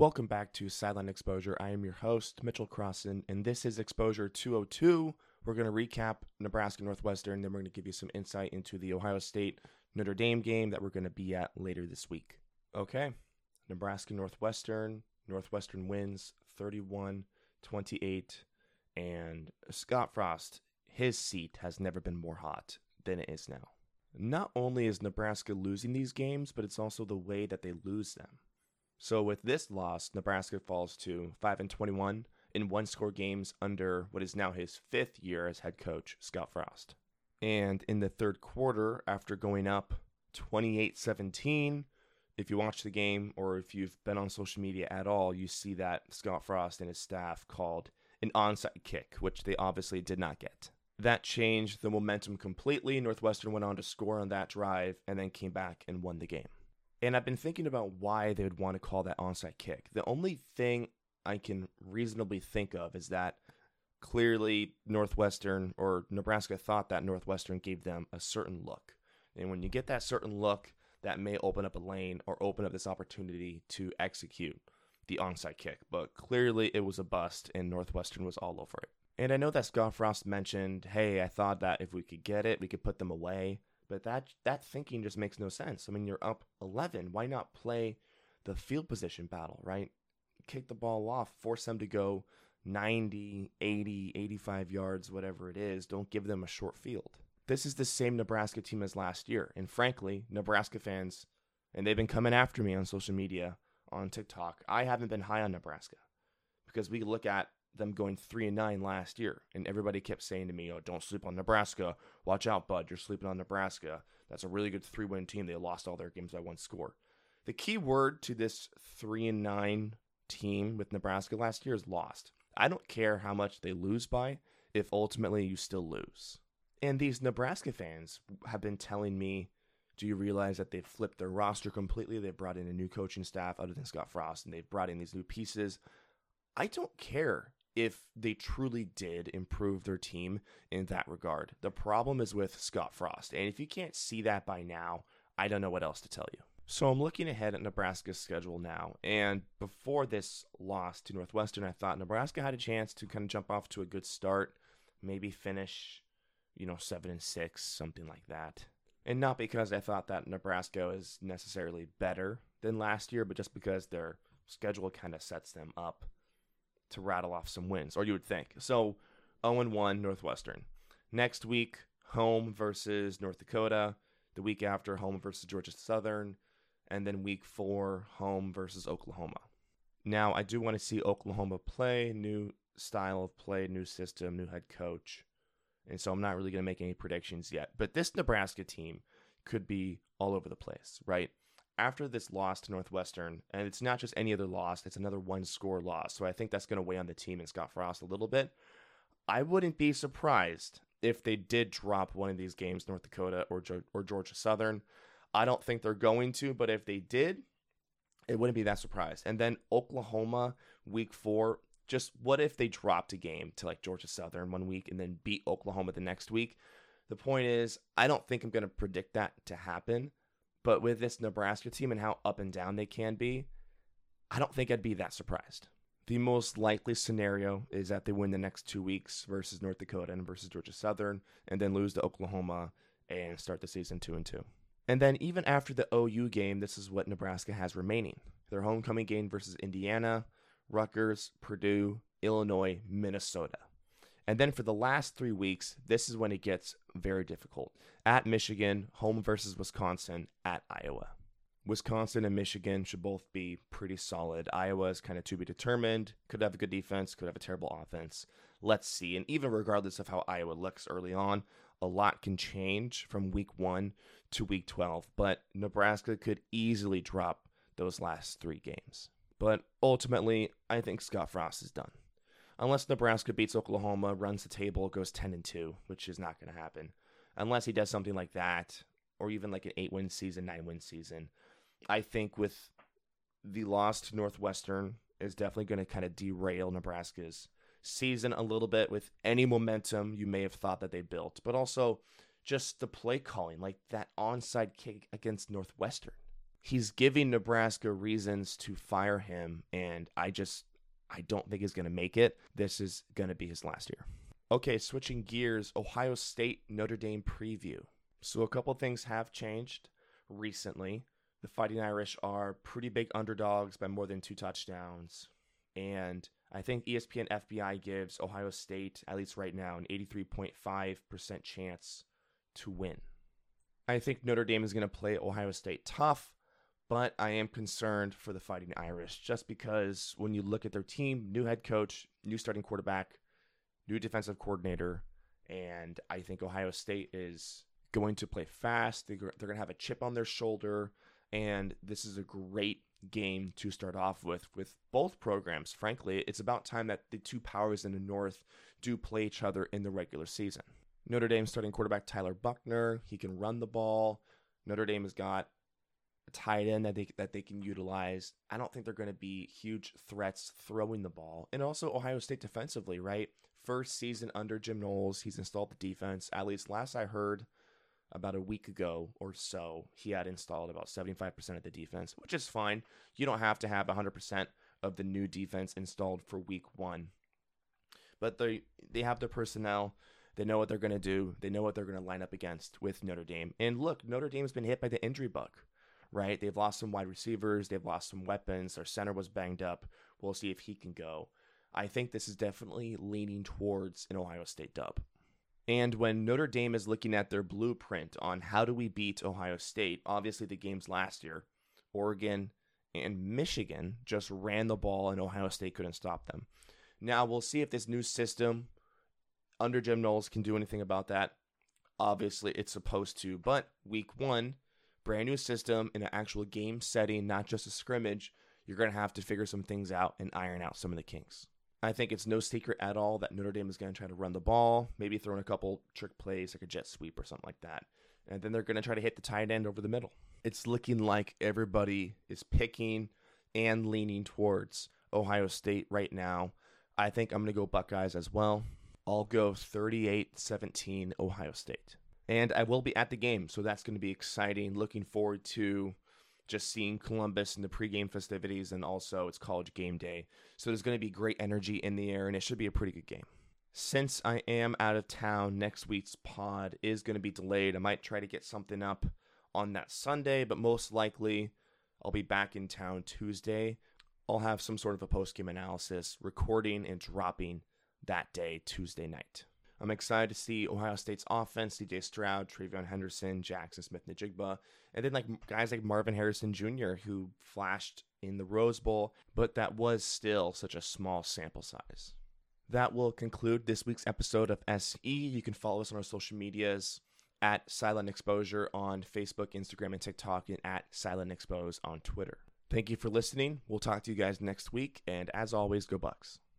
Welcome back to Sideline Exposure. I am your host, Mitchell Crossan, and this is Exposure 202. We're going to recap Nebraska Northwestern, then we're going to give you some insight into the Ohio State Notre Dame game that we're going to be at later this week. Okay, Nebraska Northwestern. Northwestern wins 31 28, and Scott Frost, his seat has never been more hot than it is now. Not only is Nebraska losing these games, but it's also the way that they lose them. So with this loss, Nebraska falls to 5 and 21 in one score games under what is now his fifth year as head coach, Scott Frost. And in the third quarter, after going up 28 17, if you watch the game or if you've been on social media at all, you see that Scott Frost and his staff called an onside kick, which they obviously did not get. That changed the momentum completely. Northwestern went on to score on that drive and then came back and won the game. And I've been thinking about why they would want to call that onside kick. The only thing I can reasonably think of is that clearly Northwestern or Nebraska thought that Northwestern gave them a certain look. And when you get that certain look, that may open up a lane or open up this opportunity to execute the onside kick. But clearly it was a bust and Northwestern was all over it. And I know that Scott Frost mentioned, hey, I thought that if we could get it, we could put them away. But that that thinking just makes no sense. I mean, you're up 11. Why not play the field position battle, right? Kick the ball off, force them to go 90, 80, 85 yards, whatever it is. Don't give them a short field. This is the same Nebraska team as last year. And frankly, Nebraska fans, and they've been coming after me on social media, on TikTok, I haven't been high on Nebraska because we look at them going three and nine last year, and everybody kept saying to me, "Oh, don't sleep on Nebraska. Watch out, bud. You're sleeping on Nebraska. That's a really good three-win team. They lost all their games by one score." The key word to this three and nine team with Nebraska last year is lost. I don't care how much they lose by if ultimately you still lose. And these Nebraska fans have been telling me, do you realize that they've flipped their roster completely? They've brought in a new coaching staff other than Scott Frost, and they've brought in these new pieces. I don't care if they truly did improve their team in that regard. The problem is with Scott Frost. And if you can't see that by now, I don't know what else to tell you. So I'm looking ahead at Nebraska's schedule now. And before this loss to Northwestern, I thought Nebraska had a chance to kind of jump off to a good start, maybe finish, you know, 7 and 6, something like that. And not because I thought that Nebraska is necessarily better than last year, but just because their schedule kind of sets them up to rattle off some wins, or you would think. So 0 1 Northwestern. Next week, home versus North Dakota. The week after, home versus Georgia Southern. And then week four, home versus Oklahoma. Now, I do want to see Oklahoma play, new style of play, new system, new head coach. And so I'm not really going to make any predictions yet. But this Nebraska team could be all over the place, right? After this loss to Northwestern, and it's not just any other loss, it's another one score loss. So I think that's going to weigh on the team and Scott Frost a little bit. I wouldn't be surprised if they did drop one of these games, North Dakota or, or Georgia Southern. I don't think they're going to, but if they did, it wouldn't be that surprised. And then Oklahoma, week four, just what if they dropped a game to like Georgia Southern one week and then beat Oklahoma the next week? The point is, I don't think I'm going to predict that to happen. But with this Nebraska team and how up and down they can be, I don't think I'd be that surprised. The most likely scenario is that they win the next two weeks versus North Dakota and versus Georgia Southern, and then lose to Oklahoma and start the season two and two. And then even after the OU game, this is what Nebraska has remaining: their homecoming game versus Indiana, Rutgers, Purdue, Illinois, Minnesota. And then for the last three weeks, this is when it gets very difficult. At Michigan, home versus Wisconsin, at Iowa. Wisconsin and Michigan should both be pretty solid. Iowa is kind of to be determined. Could have a good defense, could have a terrible offense. Let's see. And even regardless of how Iowa looks early on, a lot can change from week one to week 12. But Nebraska could easily drop those last three games. But ultimately, I think Scott Frost is done unless Nebraska beats Oklahoma, runs the table, goes 10 and 2, which is not going to happen. Unless he does something like that, or even like an eight win season, nine win season. I think with the loss to Northwestern is definitely going to kind of derail Nebraska's season a little bit with any momentum you may have thought that they built, but also just the play calling, like that onside kick against Northwestern. he's giving Nebraska reasons to fire him, and I just I don't think he's going to make it. This is going to be his last year. Okay, switching gears, Ohio State Notre Dame preview. So a couple things have changed recently. The Fighting Irish are pretty big underdogs by more than two touchdowns, and I think ESPN FPI gives Ohio State, at least right now, an 83.5% chance to win. I think Notre Dame is going to play Ohio State tough, but I am concerned for the Fighting Irish just because when you look at their team, new head coach, new starting quarterback, new defensive coordinator, and I think Ohio State is going to play fast. They're going to have a chip on their shoulder, and this is a great game to start off with with both programs. Frankly, it's about time that the two powers in the North do play each other in the regular season. Notre Dame starting quarterback Tyler Buchner, he can run the ball. Notre Dame has got tight end that they that they can utilize. I don't think they're going to be huge threats throwing the ball. And also Ohio State defensively, right? First season under Jim Knowles, he's installed the defense. At least last I heard, about a week ago or so, he had installed about 75% of the defense, which is fine. You don't have to have 100% of the new defense installed for week one. But they they have the personnel. They know what they're going to do. They know what they're going to line up against with Notre Dame. And look, Notre Dame's been hit by the injury bug, right? They've lost some wide receivers. They've lost some weapons. Their center was banged up. We'll see if he can go. I think this is definitely leaning towards an Ohio State dub. And when Notre Dame is looking at their blueprint on how do we beat Ohio State, obviously the games last year, Oregon and Michigan just ran the ball and Ohio State couldn't stop them. Now we'll see if this new system under Jim Knowles can do anything about that. Obviously, it's supposed to, but week one, brand new system in an actual game setting, not just a scrimmage, you're going to have to figure some things out and iron out some of the kinks. I think it's no secret at all that Notre Dame is going to try to run the ball, maybe throw in a couple trick plays like a jet sweep or something like that. And then they're going to try to hit the tight end over the middle. It's looking like everybody is picking and leaning towards Ohio State right now. I think I'm going to go Buckeyes as well. I'll go 38 17 Ohio State. And I will be at the game, so that's going to be exciting. Looking forward to just seeing Columbus and the pregame festivities, and also it's college game day. So there's going to be great energy in the air, and it should be a pretty good game. Since I am out of town, next week's pod is going to be delayed. I might try to get something up on that Sunday, but most likely I'll be back in town Tuesday. I'll have some sort of a post game analysis recording and dropping that day, Tuesday night. I'm excited to see Ohio State's offense, CJ Stroud, TreVeyon Henderson, Jackson Smith-Njigba, and then like guys like Marvin Harrison Jr., who flashed in the Rose Bowl, but that was still such a small sample size. That will conclude this week's episode of SE. You can follow us on our social medias at Sideline Exposure on Facebook, Instagram, and TikTok, and at Silent Expose on Twitter. Thank you for listening. We'll talk to you guys next week, and as always, go Bucks.